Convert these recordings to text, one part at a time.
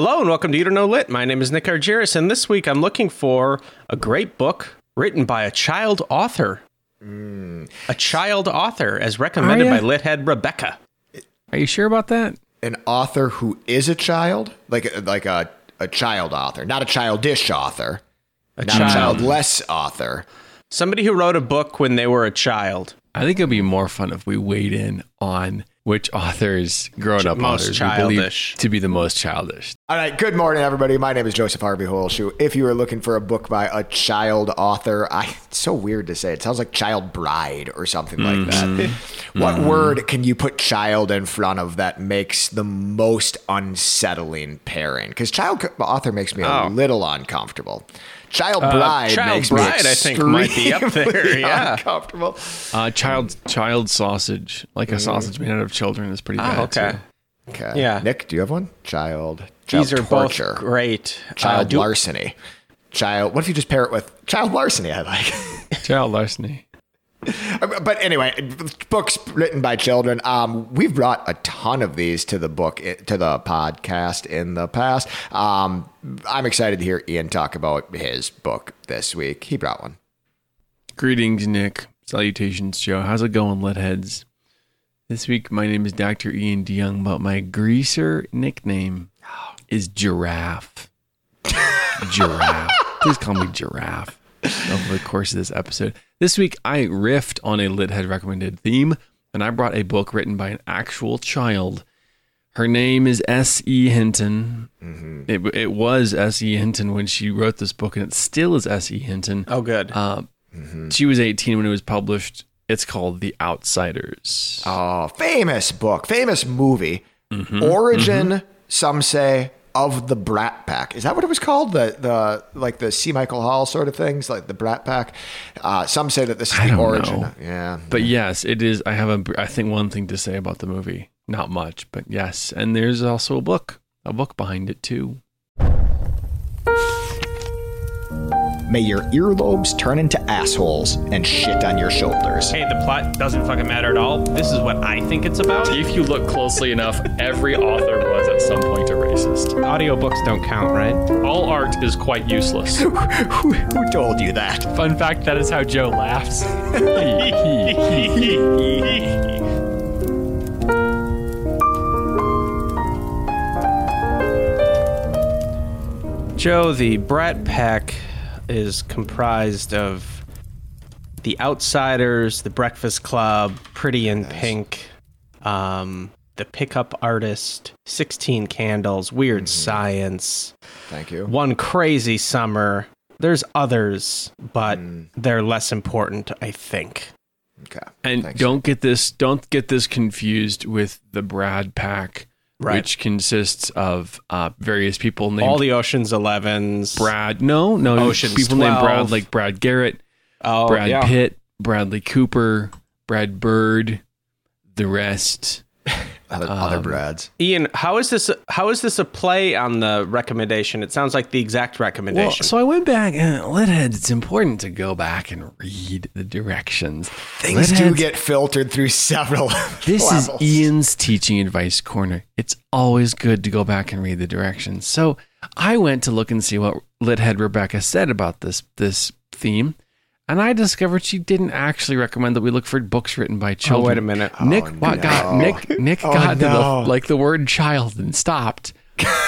Hello and welcome to You Don't Know Lit. My name is Nick Argyris, and this week I'm looking for a great book written by a child author. Hmm. A child author, as recommended by? Lithead Rebecca. Are you sure about that? An author who is a child, like uh, like a a child author, not a childish author, not a childless author. Somebody who wrote a book when they were a child. I think it'd be more fun if we weighed in on which authors, grown up Most authors, childish. we believe to be the most childish. All right, good morning, everybody. My name is Joseph Harvey Holshoe. If you are looking for a book by a child author, I it's so weird to say. It sounds like child bride or something like mm-hmm. that. Mm-hmm. What word can you put child in front of that makes the most unsettling pairing? Because child co- author makes me a Oh. little uncomfortable. Child bride Child makes Bride, me I think, might be up there, extremely yeah. uncomfortable. Uh, child child sausage, like a sausage made out of children, is pretty bad. Oh, okay. too. Okay. Yeah. Nick, do you have one? Child. child These are torture. both great. Child Uh, larceny. Child. What if you just pair it with child larceny? I like. Child larceny. but anyway, books written by children. Um, we've brought a ton of these to the book to the podcast in the past. Um, I'm excited to hear Ian talk about his book this week. He brought one. Greetings, Nick. Salutations, Joe. How's it going, Litheads? This week, my name is Dr. Ian DeYoung, but my greaser nickname is Giraffe. Giraffe. Please call me Giraffe over the course of this episode. This week, I riffed on a Lithead recommended theme, and I brought a book written by an actual child. Her name is S.E. Hinton. Mm-hmm. It, it was S.E. Hinton when she wrote this book, and it still is S.E. Hinton. Oh, good. Uh, mm-hmm. She was 18 when it was published. It's called The Outsiders. Oh, famous book, famous movie. Mm-hmm. Origin, some say, of the Brat Pack. Is that what it was called? The the like the C. Michael Hall sort of things, like the Brat Pack. Uh, some say that this is the origin. know. Yeah, But yes, it is. I have a. I think one thing to say about the movie. Not much, but yes. And there's also a book, a book behind it too. May your earlobes turn into assholes and shit on your shoulders. hey, the plot doesn't fucking matter at all. This is what I think it's about. If you look closely enough, every author was at some point a racist. Audiobooks don't count, right? All art is quite useless. who, who told you that? Fun fact that is how Joe laughs. Joe, the Brat Pack is comprised of the Outsiders, the Breakfast Club, Pretty in Pink, um, the Pickup Artist, 16 Candles, Weird Science, Thank you. One Crazy Summer. There's others, but they're less important, I think. Okay. And Thanks. don't get this. Don't get this confused with the Brad Pack, Right. which consists of uh, various people named All the Ocean's Elevens. Brad. No, no, Ocean's people named Brad, like Brad Garrett, oh, Brad yeah. Pitt, Bradley Cooper, Brad Bird, the rest. Other, other um, Brads. Ian, how is this? How is this a play on the recommendation? It sounds like the exact Well, recommendation. so I went back eh, and Litheads, it's important to go back and read the directions. Things do get filtered through several This levels. is Ian's teaching advice corner. It's always good to go back and read the directions. So I went to look and see what Lithead Rebecca said about this this theme, and I discovered she didn't actually recommend that we look for books written by oh, children. wait a minute. Oh, Nick Oh, what got. Nick Nick Oh, got to the like the word child and stopped.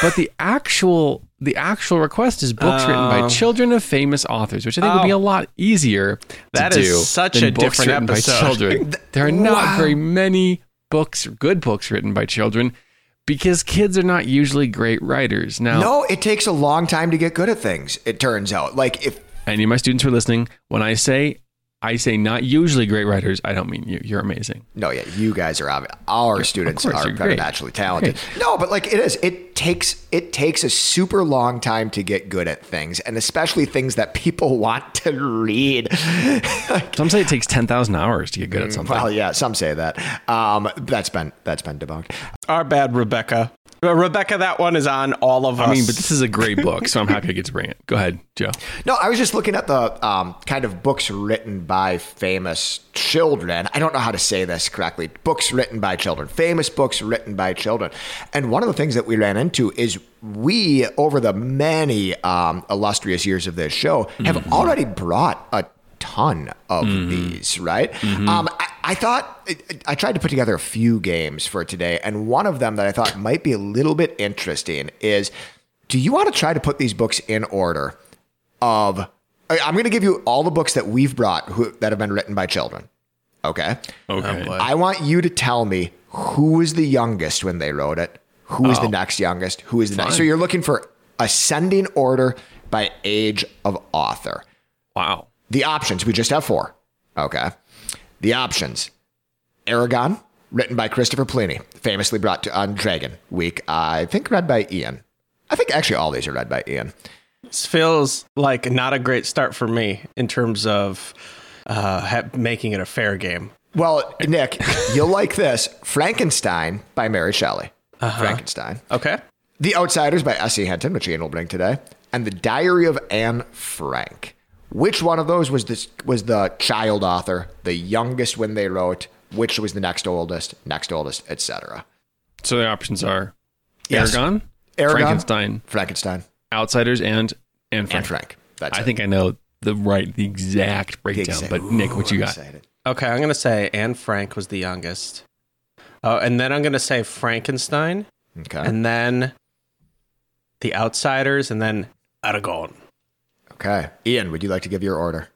But the actual the actual request is books written by Oh. children of famous authors, which I think would be Oh. a lot easier That is such a books different written episode. by children. There are not very many books, good books written by children, because kids are not usually great writers. Now, No, it takes a long time to get good at things. It turns out, like if any of my students who are listening, when I say I say not usually great writers, I don't mean you. You're amazing. no, yeah, you guys are obvi- our students are you're very great. naturally talented. No, but like it is, it takes it takes a super long time to get good at things, and especially things that people want to read. Some say it takes ten thousand hours to get good at something. Well, yeah, some say that. Um, that's been that's been debunked. Our bad, Rebecca. Uh, Rebecca, that one is on all of us. I mean, but this is a great book, so I'm happy I get to bring it. Go ahead, Joe. No, I was just looking at the um, kind of books written by famous children. I don't know how to say this correctly. Books written by children, famous books written by children. And one of the things that we ran into is we, over the many um, illustrious years of this show, have already brought a ton of these, right? Um, I, I thought I tried to put together a few games for today, and one of them that I thought might be a little bit interesting is: Do you want to try to put these books in order? Of I- I'm going to give you all the books that we've brought who, that have been written by children. Okay, Okay. boy. I want you to tell me who was the youngest when they wrote it, who is the oh. next youngest, who is the next. So you're looking for ascending order by age of author. wow. The options, we just have four. Okay. The options Eragon, written by Christopher Paolini, famously brought to on Dragon Week. I think read by Ian. I think actually all these are read by Ian. this feels like not a great start for me in terms of uh, ha- making it a fair game. Well, Nick, you'll like this Frankenstein by Mary Shelley. Frankenstein. Okay. The Outsiders by S.E. Hinton, which Ian will bring today, and The Diary of Anne Frank. Which one of those was this was the child author, the youngest when they wrote, which was the next oldest, next oldest, etc. So the options are Yes. Eragon, Eragon, Frankenstein, Frankenstein, Outsiders, and and Frank. and Frank. That's I it. think I know the right, the exact breakdown. Exact- But Nick, what you Ooh, got? excited. Okay, I'm gonna say Anne Frank was the youngest. Oh, and then I'm gonna say Frankenstein, Okay. and then The Outsiders, and then Eragon. Okay. Ian, would you like to give your order?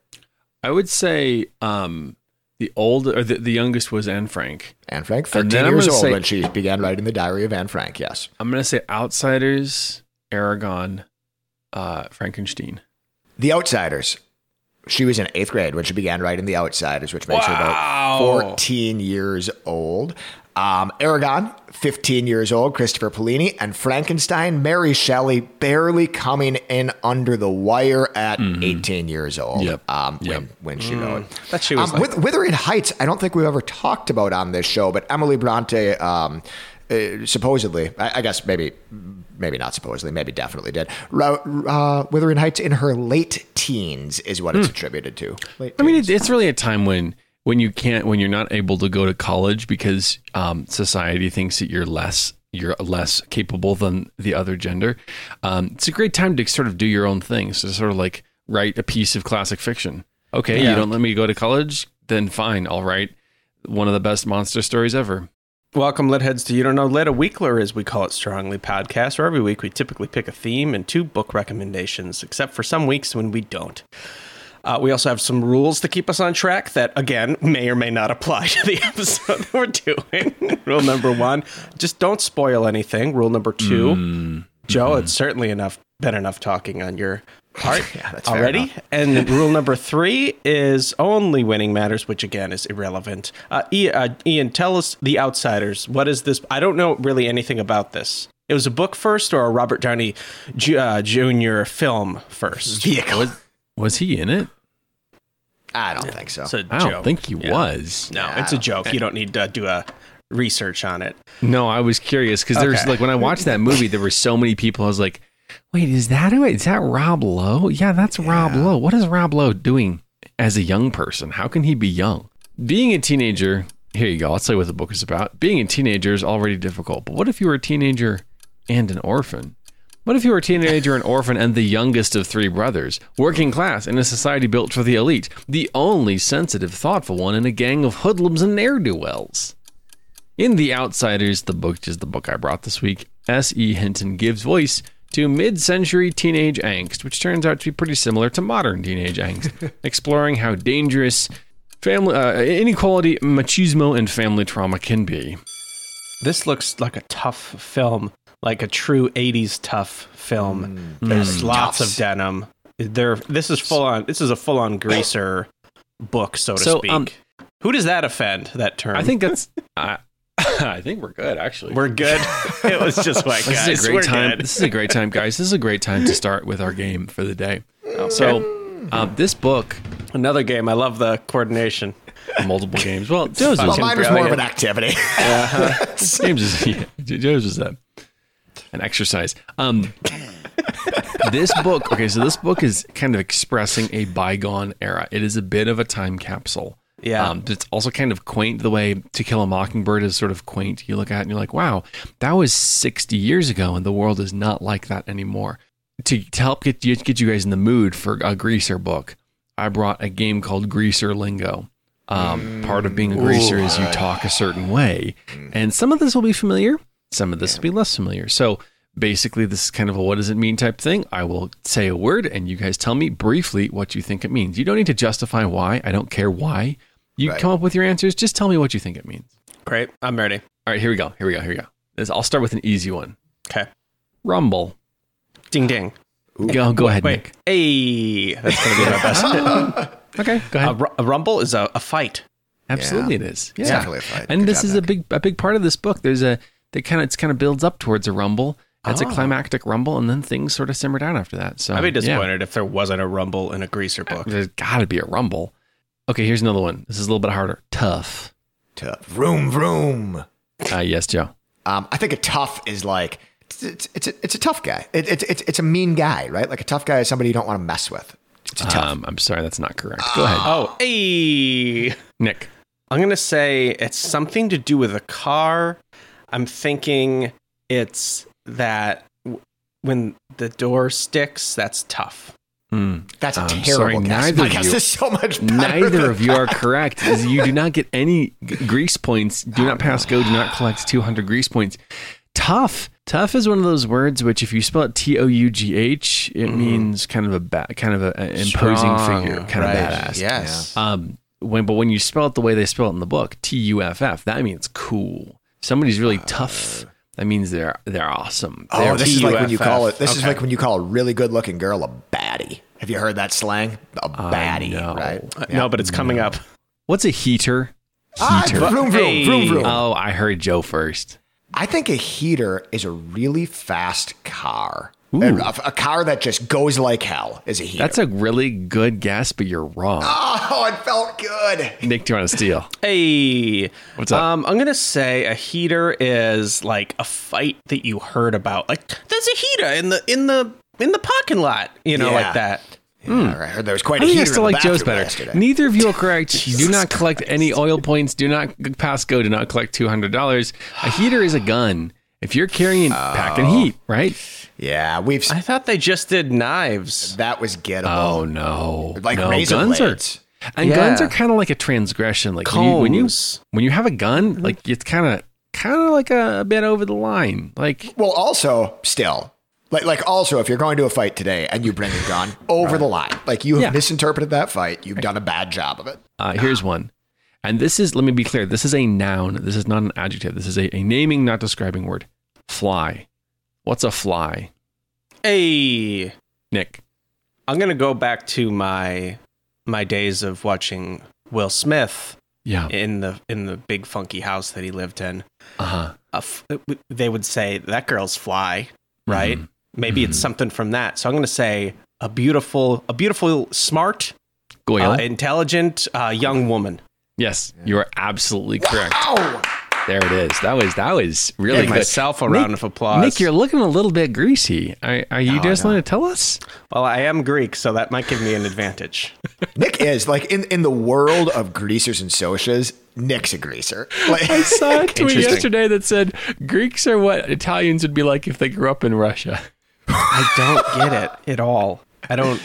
I would say um, the old or the, the youngest was Anne Frank. Anne Frank, 13 years old say- when she began writing the Diary of Anne Frank. Yes. I'm gonna say Outsiders, Eragon, uh, Frankenstein. The Outsiders. She was in eighth grade when she began writing The Outsiders, which makes her about 14 years old. Um, Eragon, 15 years old, Christopher Paolini, and Frankenstein, Mary Shelley, barely coming in under the wire at 18 years old. Mm-hmm. Yep. Um, Yep. When, when she wrote. That she was Um, like- with Wuthering Heights, I don't think we've ever talked about on this show, but Emily Bronte, um, uh, supposedly, I, I guess maybe, maybe not supposedly, maybe definitely did. Uh, Wuthering Heights in her late teens is what it's attributed to. Late Hmm. I mean, teens. it's really a time when when you can't when you're not able to go to college because um, society thinks that you're less you're less capable than the other gender. Um, it's a great time to sort of do your own things. To sort of like write a piece of classic fiction. Okay, you don't let me go to college, then fine, I'll write one of the best monster stories ever. Welcome, Litheads, to You Don't Know Lit, a weekler, as we call it strongly, podcast, where every week we typically pick a theme and two book recommendations, except for some weeks when we don't. Uh, we also have some rules to keep us on track that, again, may or may not apply to the episode that we're doing. Rule number one, just don't spoil anything. Rule number two, Joe, it's certainly enough been enough talking on your part Yeah, that's already. And rule number three is only winning matters, which again is irrelevant. Uh, Ian, uh, Ian, tell us the outsiders. What is this? I don't know really anything about this. It was a book first or a Robert Downey Ju- uh, Jr. film first? vehicle. Was he in it? I don't think so. It's a I don't think he Yeah. was. No, Yeah, it's a joke. You don't need to do a research on it. No, I was curious because there's like when I watched that movie, there were so many people. I was like, "Wait, is that who? Is that Rob Lowe? Yeah, that's Rob Lowe. What is Rob Lowe doing as a young person? How can he be young? Being a teenager. Here you go. I'll tell you what the book is about. Being a teenager is already difficult, but what if you were a teenager and an orphan? What if you were a teenager, an orphan, and the youngest of three brothers, working class in a society built for the elite, the only sensitive, thoughtful one in a gang of hoodlums and ne'er do wells? In The Outsiders, the book is the book I brought this week, S.E. Hinton gives voice to mid century teenage angst, which turns out to be pretty similar to modern teenage angst, exploring how dangerous family uh, inequality, machismo, and family trauma can be. This looks like a tough film, like a true '80s tough film. There's lots Toughs. of denim. There, this is full on. This is a full on greaser book, so to So, speak. um, Who does that offend? That term? I think that's. I I think we're good, actually. we're good. it was just like this guys, is a great time. good. This is a great time, guys. This is a great time to start with our game for the day. So, um, this book Another game. I love the coordination. multiple games. Well, Joe's Well, mine was more of an activity. James is yeah, Joe's was a, an exercise. Um, this book, okay, so this book is kind of expressing a bygone era. It is a bit of a time capsule. Yeah. Um, but it's also kind of quaint the way To Kill a Mockingbird is sort of quaint. You look at it and you're like, wow, that was 60 years ago and the world is not like that anymore. To, to help get you, get you guys in the mood for a Greaser book, I brought a game called Greaser Lingo. Um, part of being a greaser is you talk a certain way. And some of this will be familiar, some of this will be less familiar. So basically, this is kind of a what does it mean type thing. I will say a word and you guys tell me briefly what you think it means. You don't need to justify why. I don't care why. You Right. come up with your answers. Just tell me what you think it means. Great. I'm ready. All right, here we go. Here we go. Here we go. This, I'll start with an easy one. Okay. Rumble. Ding ding. Go, go ahead, Wait. Nick. Hey, that's gonna be my best. Okay, go ahead. a, a rumble is a, a fight. Absolutely, Yeah. it is. It's Yeah, definitely a fight. and Good this job, is a big a big part of this book. There's a that kind of it's kind of builds up towards a rumble. It's a Oh. climactic rumble, and then things sort of simmer down after that. So I'd be yeah. disappointed if there wasn't a rumble in a greaser book. There's got to be a rumble. Okay, here's another one. This is a little bit harder. Tough. Tough. Vroom vroom. Uh, yes, Joe. Um, I think a tough is like it's it's, it's, a, it's a tough guy. It, it's it's it's a mean guy, right? Like a tough guy is somebody you don't want to mess with. It's a tough. Um, I'm sorry, that's not correct. Go ahead, Oh, hey. Nick. I'm gonna say it's something to do with a car. I'm thinking it's that w- when the door sticks, that's tough. Hmm. That's a terrible sorry, guess. neither My of guess you- is so much better Neither of you are correct. Is you do not get any grease points. Do not pass go. Do not collect 200 grease points. Tough. Tough is one of those words which, if you spell it T O U G H, it means kind of a ba- kind of a, a imposing Strong, figure, kind right. of badass. Yes. Um. When but when you spell it the way they spell it in the book, T U F F, that means cool. Somebody's really tough. That means they're they're awesome. Oh, They're- this is like when you call it. This is like when you call a really good-looking girl a baddie. Have you heard that slang? A baddie, know. right? Uh, No, but it's coming up. what's a heater? Ah, Heater. vroom, vroom, Hey. vroom, vroom. Oh, I heard Joe first. I think a heater is a really fast car. Ooh. A, a car that just goes like hell is a heater. That's a really good guess, but you're wrong. oh, it felt good. Nick, do you want to steal? Hey, What's up? Um, I'm gonna say a heater is like a fight that you heard about. Like there's a heater in the in the in the parking lot. You know, Yeah. like that. Yeah, I heard there was quite I a think I heater still like Joe's better. yesterday. Neither of you are correct. Do not collect any oil points. Do not pass go. Do not collect two hundred dollars. A heater is a gun. If you're carrying packing heat, right? Yeah, we've. I thought they just did knives. that was gettable. Oh no! like no, razor guns blades. are and Yeah. guns are kind of like a transgression. Like when you, when you when you have a gun, like it's kind of kind of like a, a bit over the line. Like Well, also, still, like, like, also, if you're going to a fight today and you bring a gun over the line, like you have Yeah. misinterpreted that fight, you've done a bad job of it. Uh, here's one. And this is, let me be clear, this is a noun. This is not an adjective. This is a, a naming, not describing word. Fly. What's a fly? Hey, Nick. I'm gonna go back to my my days of watching Will Smith Yeah. in the in the big funky house that he lived in. Uh huh. A f- they would say that girl's fly, right? Mhm. Maybe it's something from that. So I'm gonna say a beautiful, a beautiful, smart, uh, intelligent uh, young woman. yes, you are absolutely correct. Oh, There it is. That was that was really Give good. myself a Nick- round of applause. Nick, you're looking a little bit greasy. Are, are you No, just no. going to tell us? well, I am Greek, so that might give me an advantage. Nick is like in in the world of greasers and Socs. Nick's a greaser. Like, I saw a tweet yesterday that said Greeks are what Italians would be like if they grew up in Russia. I don't get it at all. I don't.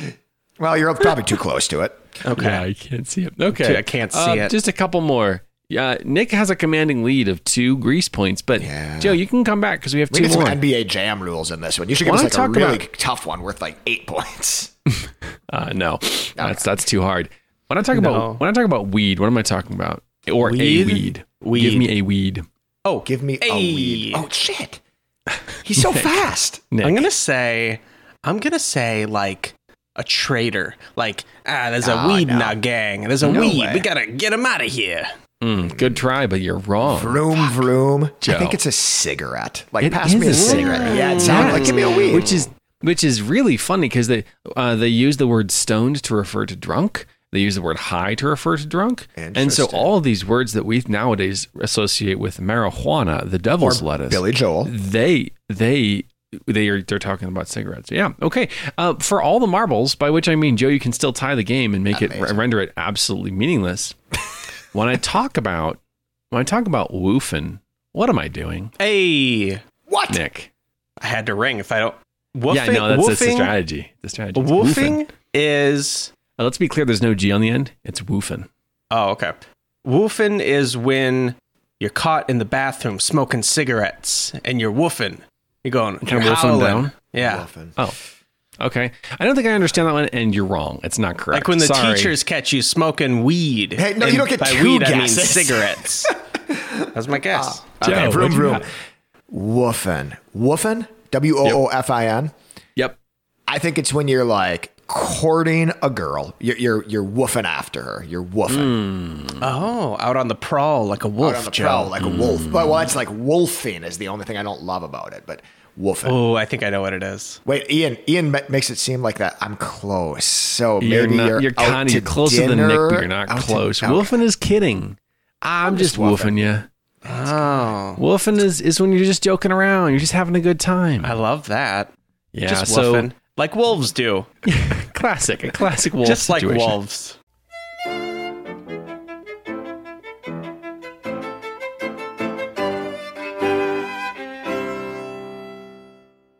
well, you're probably too close to it. Okay. Yeah, I can't see it. Okay, I can't see Uh, it. Just a couple more. Yeah, Nick has a commanding lead of two grease points, but Yeah. Joe, you can come back because we have We two need some more. NBA Jam rules in this one. You should give Wanna us like a talk really about- tough one worth like eight points. Uh, no, that's that's too hard. When I talk No. about when I talk about weed, what am I talking about? Or Weed? a weed? Weed. Give me a weed. Oh, Give me a Hey. weed. Oh shit! He's so fast. Nick. I'm gonna say, I'm gonna say like a traitor. Like ah, there's a Oh, weed in our gang. There's a No weed. way. We gotta get him out of here. Mm, good try, but you're wrong. Vroom vroom. Joe. I think it's a cigarette. Like It pass me a, a cigarette. cigarette. Yeah, it sounds like give me a weed. which is which is really funny because they uh, they use the word stoned to refer to drunk, They use the word high to refer to drunk. And so all of these words that we nowadays associate with marijuana, the devil's lettuce, Billy Joel. they they they are they're talking about cigarettes. Yeah. Okay. Uh, for all the marbles, by which I mean, Joe, you can still tie the game and make it Amazing. render it absolutely meaningless. When I talk about when I talk about woofing, what am I doing, Hey, What? Nick? I had to ring. If I don't, woofing, yeah, no, that's, that's the strategy. The strategy. It's woofing is. Uh, let's be clear. There's no G on the end. It's woofing. Oh, okay. Woofing is when you're caught in the bathroom smoking cigarettes and you're woofing. You're going, Kinda you're woofing howling. down? Yeah. Muffin. Oh. Okay. I don't think I understand that one, and you're wrong. It's not correct. Like when the Sorry. teachers catch you smoking weed. Hey, no, you don't get by two weed, I mean guesses. cigarettes. That's my guess. Ah. Okay, Joe, vroom what'd vroom. Woofin. Woofin? W O O F I N. Yep. I think it's when you're like courting a girl. You're you're you're woofing after her. You're woofing. Mm. Oh, out on the prowl like a wolf, Out on the Joe. prowl like a wolf. But well, it's like wolfing is the only thing I don't love about it. But woofing. Oh, I think I know what it is. Wait, Ian. Ian ma- makes it seem like that I'm close. So You're maybe not. you're, You're, out kind of you're closer than Nick, dinner, but you're not out to- close. okay. Woofing is kidding. I'm, just just woofing. woofing you. Oh, Woofing is, is when you're just joking around. You're just having a good time. I love that. yeah. Just so woofing. Like wolves do. classic, a classic wolf Just like situation. wolves.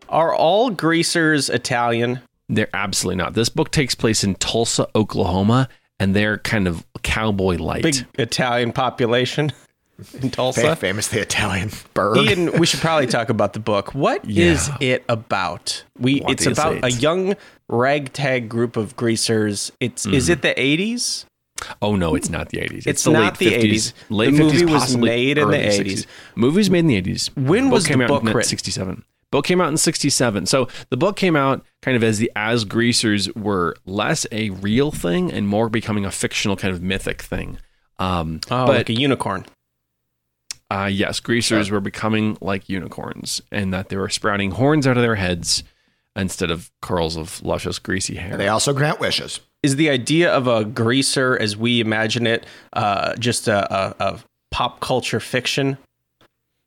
Are all greasers Italian? They're absolutely not. This book takes place in Tulsa, Oklahoma, and they're kind of cowboy light. Big Italian population in Fa- Tulsa. famously Italian bird. Ian, we should probably talk about the book. What is Yeah. it about? We What it's is about a young ragtag group of greasers. It's is Mm-hmm. it the 80s? Oh no, it's not the 80s. It's not the 80s. Late The 50s, movie was made in the early 80s. Movies made in the 80s. When Book was the came out book in written? 67. Book came out in 67. So the book came out kind of as the as greasers were less a real thing and more becoming a fictional kind of mythic thing. Um, Oh, but like a unicorn. uh, yes, greasers were becoming like unicorns and that they were sprouting horns out of their heads instead of curls of luscious greasy hair. they also grant wishes. Is the idea of a greaser, as we imagine it, uh, just a, a, a pop culture fiction?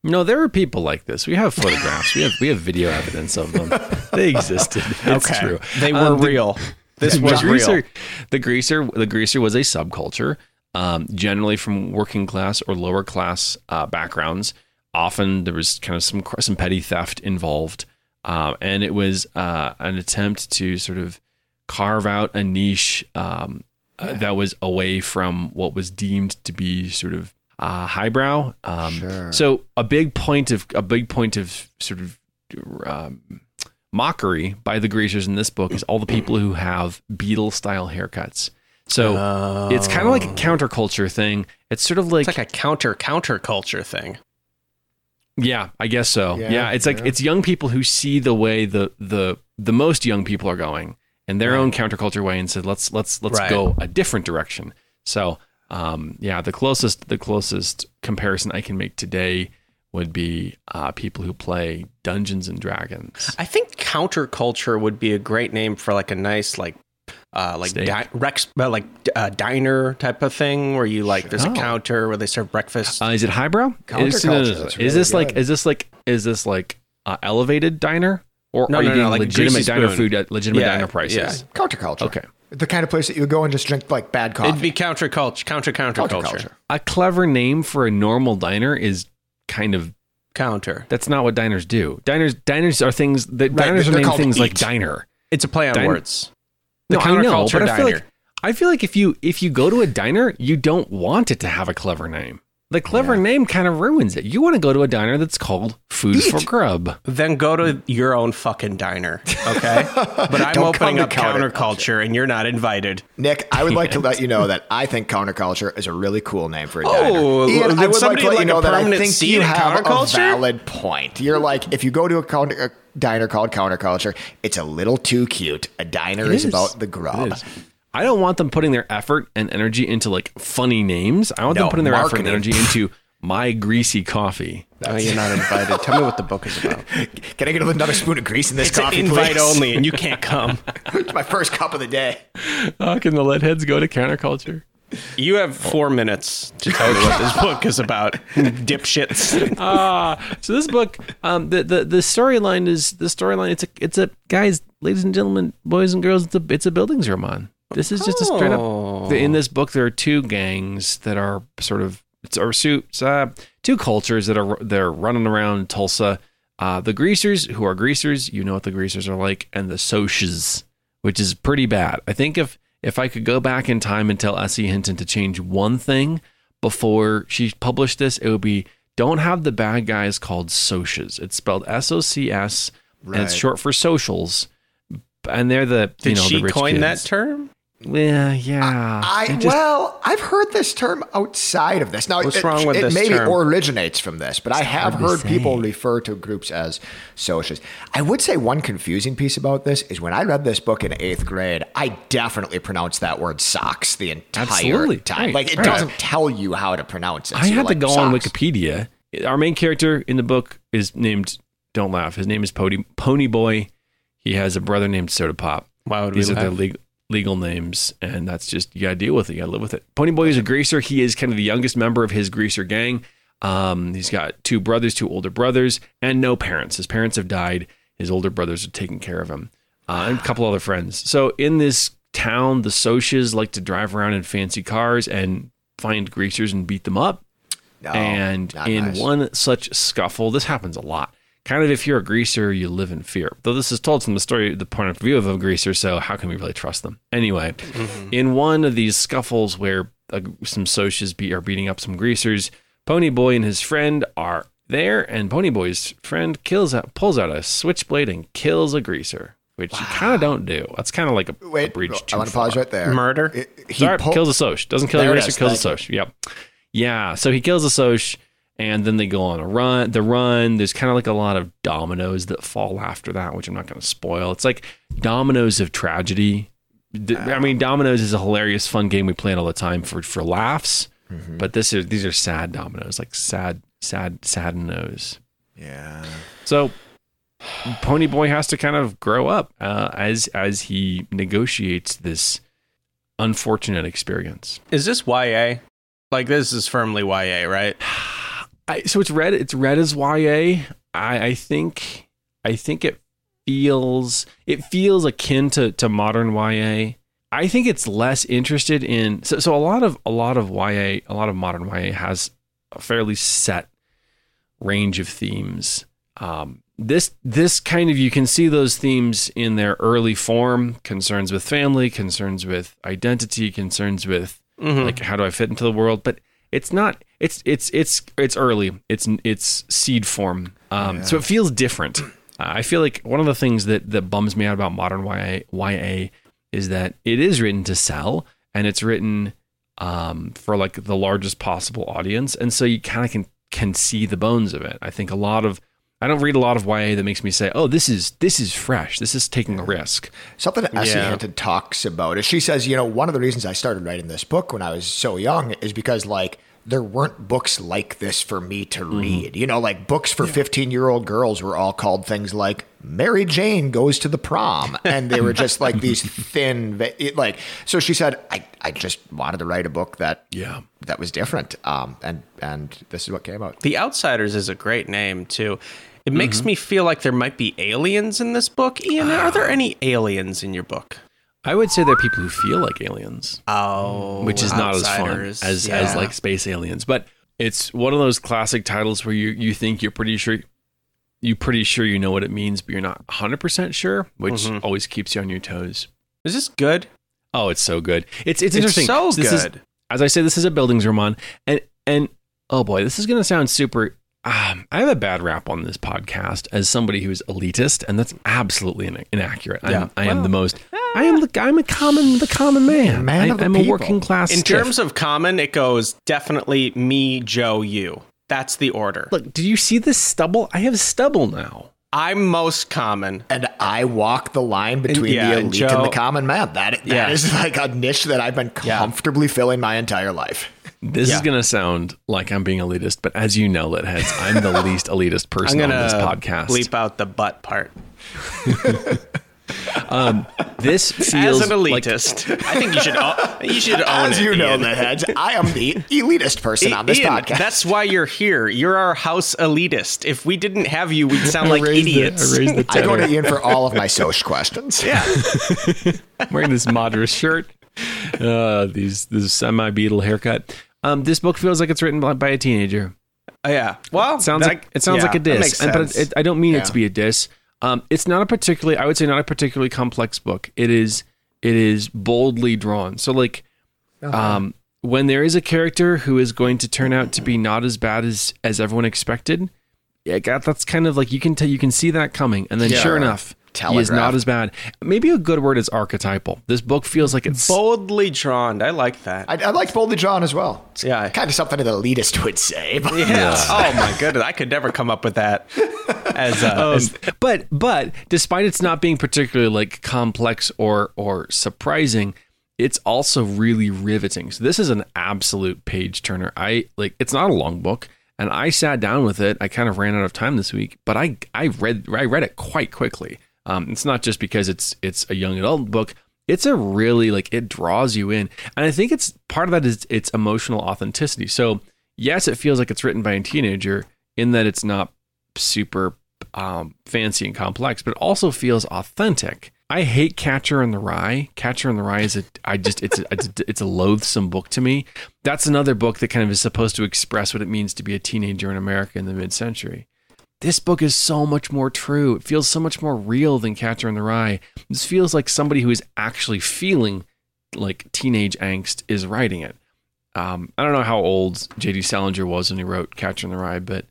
No, there are people like this. We have photographs. we have we have video evidence of them. They existed. It's okay, true. they were Um, the- real. This the was greaser, real. The greaser, the greaser was a subculture, um, generally from working class or lower class uh, backgrounds. Often there was kind of some some petty theft involved, uh, and it was uh, an attempt to sort of carve out a niche um, uh, that was away from what was deemed to be sort of uh, highbrow. Um, Sure. So a big point of a big point of sort of um, mockery by the greasers in this book is all the people who have Beatle style haircuts. So it's kind of like a counterculture thing. It's sort of like, It's like a counter counter culture thing. yeah, I guess so. Yeah, Yeah, it's like it's young people who see the way the the the most young people are going in their own counterculture way and said let's let's let's Right. go a different direction. So um, yeah, the closest the closest comparison I can make today would be uh, people who play Dungeons and Dragons. I think counterculture would be a great name for like a nice like uh like Steak. di- rex uh, like uh, diner type of thing where you like there's Oh. a counter where they serve breakfast. Uh, is it highbrow? Is, Counterculture, that's is really this like is this like is this like uh, elevated diner or No, are you no, no, getting like legitimate diner Spoon. food at legitimate Yeah, diner prices? yeah. Counterculture. Okay. The kind of place that you would go and just drink like bad coffee. It'd be counterculture, counter counter culture, Counterculture. A clever name for a normal diner is kind of counter. that's not what diners do. Diners diners are things that diners are named called things like diner. It's a play on Din- words. The no, I know, but I feel diner. like I feel like if you if you go to a diner, you don't want it to have a clever name. The clever name kind of ruins it. You want to go to a diner that's called Food for Grub. then go to your own fucking diner, okay? But I'm Don't opening up to counterculture. counterculture, and you're not invited. Nick, I would like to let you know that I think counterculture is a really cool name for a oh, diner. Oh, Ian, would I would like to let like you a know that I think you have a valid point. You're like, if you go to a, counter, a diner called counterculture, it's a little too cute. A diner is, is. about the grub. It is. I don't want them putting their effort and energy into like funny names. I want No, them putting their effort and energy into My Greasy Coffee. Oh, you're not invited. Tell me what the book is about. Can I get another spoon of grease in this It's an coffee, invite please? only, and you can't come. it's my first cup of the day. How can the Litheads go to counterculture? You have four minutes to tell me what this book is about. Dipshits. Ah, so this book, um, the the the storyline is the storyline. It's a it's a guys, ladies and gentlemen, boys and girls. It's a it's a bildungsroman. This is just a straight Oh. up. In this book, there are two gangs that are sort of it's or suits, uh, two cultures that are they're running around Tulsa. Uh, the greasers, who are greasers, you know what the greasers are like, and the Socs, which is pretty bad. I think if if I could go back in time and tell S.E. Hinton to change one thing before she published this, it would be don't have the bad guys called Socs. It's spelled S O C S, and it's short for socials. And they're the Did you know she the rich coin that term? Yeah, yeah. I It just- well, I've heard this term outside of this. Now, What's it, wrong with it this maybe term? originates from this, but I have hard to heard people refer to groups as socials. I would say one confusing piece about this is when I read this book in eighth grade, I definitely pronounced that word socks the entire Absolutely. time. Right, Like it right. doesn't tell you how to pronounce it. I So you're had to like, go on Wikipedia. Our main character in the book is named. Don't laugh. His name is Pony, Pony Boy. He has a brother named Soda Pop. Why would These we are their laugh? legal legal names, and that's just you gotta deal with it. You gotta live with it. Ponyboy is a greaser. He is kind of the youngest member of his greaser gang. Um, he's got two brothers, two older brothers, and no parents. His parents have died. His older brothers are taking care of him, uh, and a couple other friends. So in this town, the Socs like to drive around in fancy cars and find greasers and beat them up. No, and in nice. one such scuffle, this happens a lot. Kind of if you're a greaser, you live in fear. Though this is told from the story, the point of view of a greaser, so how can we really trust them? Anyway, Mm-hmm. in one of these scuffles where uh, some Socs be, are beating up some greasers, Ponyboy and his friend are there, and Ponyboy's friend kills out, pulls out a switchblade and kills a greaser, which you kind of don't do. That's kind of like a, a Wait, breach. I too want to pause right there. Murder? It- he Sorry, pull- kills a Soc. Doesn't kill There a it racer, is. kills a Thank Soc. Yep. Yeah. So he kills a Soc, and then they go on a run. The run. There's kind of like a lot of dominoes that fall after that, which I'm not going to spoil. It's like dominoes of tragedy. i mean, dominoes is a hilarious, fun game we play it all the time for for laughs. Mm-hmm. But this is these are sad dominoes, like sad, sad, sad nose. Yeah. So Pony Boy has to kind of grow up uh, as as he negotiates this unfortunate experience. Is this YA? Like this is firmly YA, right? I, so it's read. It's read as YA. I, I think. I think it feels. It feels akin to to modern YA. I think it's less interested in. So so a lot of a lot of YA, a lot of modern YA has a fairly set range of themes. Um, this this kind of you can see those themes in their early form: concerns with family, concerns with identity, concerns with Mhm. like how do I fit into the world? But it's not. It's it's it's it's early. It's it's seed form. Um, So it feels different. Uh, I feel like one of the things that that bums me out about modern YA, YA is that it is written to sell and it's written um, for like the largest possible audience, and so you kind of can can see the bones of it. I think a lot of I don't read a lot of YA that makes me say, "Oh, this is this is fresh. This is taking a risk." Something that S.E. Yeah. Hinton talks about is she says, you know, one of the reasons I started writing this book when I was so young is because like there weren't books like this for me to Mm-hmm. read. You know, like books for 15 year old girls were all called things like Mary Jane goes to the prom. And they were just like these thin, it, like, so she said, I, I just wanted to write a book that, Yeah. that was different. Um, and, and this is what came out. The Outsiders is a great name too. It makes me feel like there might be aliens in this book. Ian, are there any aliens in your book? I would say there are people who feel like aliens. Oh, which is not as fun as Yeah. as like space aliens. But it's one of those classic titles where you you think you're pretty sure you pretty sure you know what it means, but you're not 100 percent sure, which Mhm. always keeps you on your toes. Is this good? Oh, it's so good. It's it's It's interesting. so This is- good. as I say, this is a bildungsroman, and and oh boy, this is gonna sound super. Um, I have a bad rap on this podcast as somebody who's elitist, and that's absolutely in- inaccurate. I'm, Yeah. I am the most. I am the. I'm a common. The common man. Man I, of the I'm a working class. In stiff. terms of common, it goes definitely me, Joe, you. That's the order. Look, do you see this stubble? I have stubble now. I'm most common. And I walk the line between yeah, the and elite and Joe- the common man. That that Yeah. is like a niche that I've been Yeah. comfortably filling my entire life. This Yeah. is going to sound like I'm being elitist, but as you know, lit heads, I'm the least elitist I'm person on this podcast. bleep out the butt part. This feels As an like elitist, I think you should o- you should own As it. you know, Ian. the heads, I am the elitist person on this Ian, podcast. That's why you're here. You're our house elitist. If we didn't have you, we'd sound like raised the- idiots. I the I go to. Ian for all of my Soc questions. yeah. I'm wearing this Madras shirt. Uh, these this semi Beatle haircut. Um, this book feels like it's written by, by a teenager. Oh, yeah. Well, it sounds that- like it sounds yeah, like a that diss, and, but it, it- I don't mean it to be a diss. Um, it's not a particularly, I would say, not a particularly complex book. It is, it is boldly drawn. So, like, um, when there is a character who is going to turn out to be not as bad as as everyone expected, yeah, that's kind of like you can tell, you can see that coming, and then Yeah. sure enough, he is not as bad. Maybe a good word is archetypal. This book feels like it's boldly drawn. I like that. I, I like boldly drawn as well. It's Yeah. kind of something an elitist would say. But yeah. Oh my goodness, I could never come up with that. As, uh, as but but despite it's not being particularly like complex or or surprising it's also really riveting so this is an absolute page turner i like it's not a long book and i sat down with it i kind of ran out of time this week but i i read i read it quite quickly um it's not just because it's it's a young adult book it's a really like it draws you in and i think it's part of that is its emotional authenticity so yes it feels like it's written by a teenager in that it's not super um, fancy and complex, but it also feels authentic. I hate Catcher in the Rye. Catcher in the Rye is a I just it's a, it's a, it's a loathsome book to me. That's another book that kind of is supposed to express what it means to be a teenager in America in the mid-century. This book is so much more true. It feels so much more real than Catcher in the Rye. This feels like somebody who is actually feeling like teenage angst is writing it. Um, I don't know how old J.D. Salinger was when he wrote Catcher in the Rye, but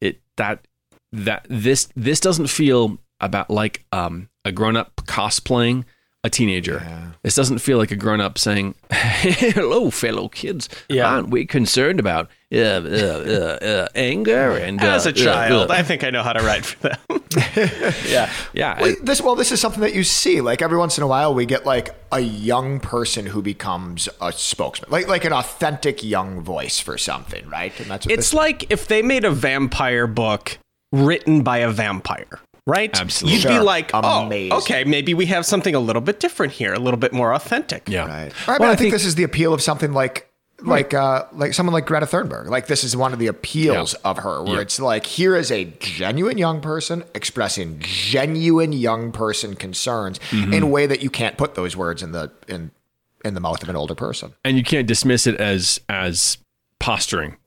it that that this this doesn't feel about like um, a grown up cosplaying a teenager. This doesn't feel like a grown up saying, "Hello, fellow kids. Yeah. Aren't we concerned about uh, uh, uh, uh, anger and as uh, a child, Uh, uh, I think I know how to write for them. yeah. yeah, Well, this well, this is something that you see. Like every once in a while, we get like a young person who becomes a spokesman, like like an authentic young voice for something, right? And that's what It's this, like if they made a vampire book written by a vampire, right? Absolutely. You'd be like, oh, Amazing. okay, maybe we have something a little bit different here, a little bit more authentic. yeah. right. I, mean, Well, I, I think, think- this is the appeal of something like. Like uh, like someone like Greta Thunberg. Like this is one of the appeals Yeah. of her, where Yeah. it's like here is a genuine young person expressing genuine young person concerns Mm-hmm. in a way that you can't put those words in the in in the mouth of an older person. and you can't dismiss it as as posturing.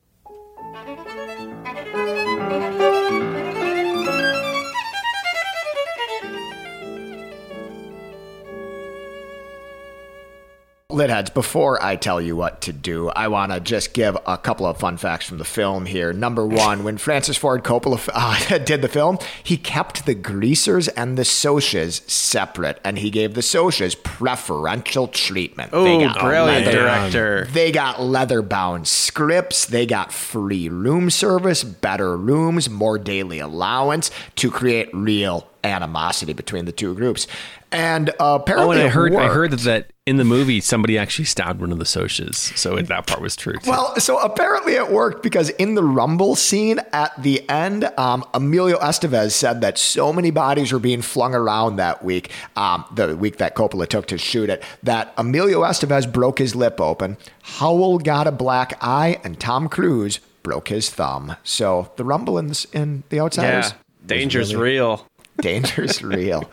Litheads, before I tell you what to do, I want to just give a couple of fun facts from the film here. Number one, when Francis Ford Coppola uh, did the film, he kept the greasers and the Socs separate, and he gave the Socs preferential treatment. Oh, brilliant leather- director. They got leather bound scripts. They got free room service, better rooms, more daily allowance to create real animosity between the two groups. And uh, apparently, Oh, and I it heard I heard that, that in the movie somebody actually stabbed one of the Socs, so it, that part was true. Too. Well, so apparently it worked because in the Rumble scene at the end, um, Emilio Estevez said that so many bodies were being flung around that week, um, the week that Coppola took to shoot it, that Emilio Estevez broke his lip open, Howell got a black eye, and Tom Cruise broke his thumb. So the Rumble in, this, in The Outsiders. Yeah. Danger's real. Danger's real.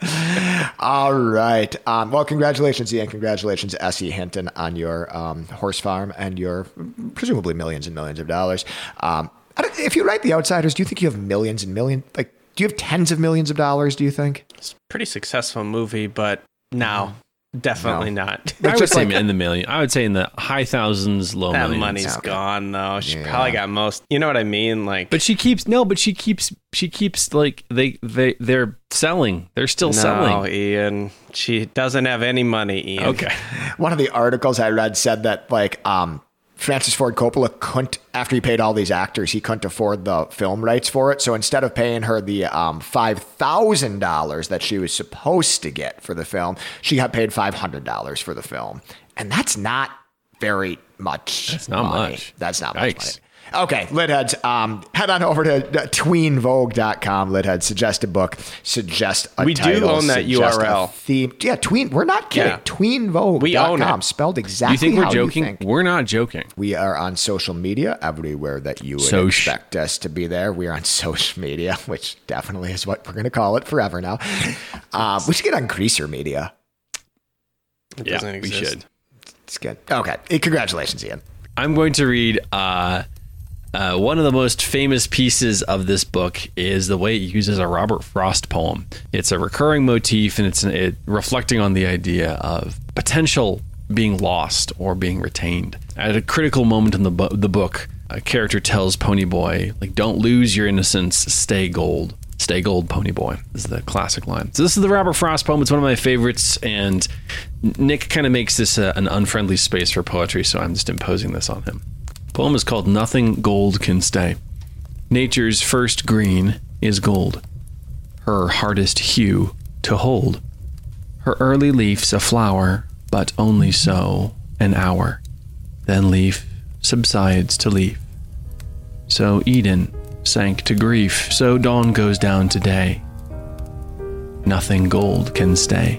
All right. Um, well, congratulations, Ian. Congratulations, S.E. Hinton, on your um, horse farm and your presumably millions and millions of dollars. Um, if you write The Outsiders, do you think you have millions and millions? Like, do you have tens of millions of dollars? Do you think? It's a pretty successful movie, but no, definitely not. I would just say like- in the million. I would say in the high thousands, low that millions. money's Okay. gone though. She Yeah. probably got most. You know what I mean? Like, But she keeps no, but she keeps she keeps like they they they're selling. They're still selling. no, selling. Ian. She doesn't have any money, Ian. Okay. One of the articles I read said that, like, um, Francis Ford Coppola couldn't, after he paid all these actors, he couldn't afford the film rights for it. So instead of paying her the um, $5,000 that she was supposed to get for the film, she got paid $500 for the film. And that's not very much. That's not money. much. That's not much money. Okay, Litheads, um, head on over to uh, tweenvogue.com. Lithead, suggest a book, suggest a We do own that URL. Theme. Yeah, tween. We're not kidding. Yeah. Tweenvogue.com, We own it. spelled exactly you think we're how joking? You think. We're not joking. We are on social media everywhere that you would Soch. expect us to be there. We are on social media, which definitely is what we're going to call it forever now. Um, we should get on Greaser Media. It Yeah, doesn't we should. It's good. Okay. Congratulations, Ian. I'm going to read uh, uh, one of the most famous pieces of this book is the way it uses a Robert Frost poem. It's a recurring motif, and it's it, reflecting on the idea of potential being lost or being retained. At a critical moment in the bu- the book, a character tells Ponyboy, like, "Don't lose your innocence. Stay gold." Stay gold, Ponyboy. Is the classic line. So this is the Robert Frost poem. It's one of my favorites, and Nick kind of makes this uh, an unfriendly space for poetry, so I'm just imposing this on him. Poem is called Nothing Gold Can Stay. Nature's first green is gold, her hardest hue to hold. Her early leaf's a flower, but only so an hour. Then leaf subsides to leaf. So Eden sank to grief, so dawn goes down to day. Nothing gold can stay.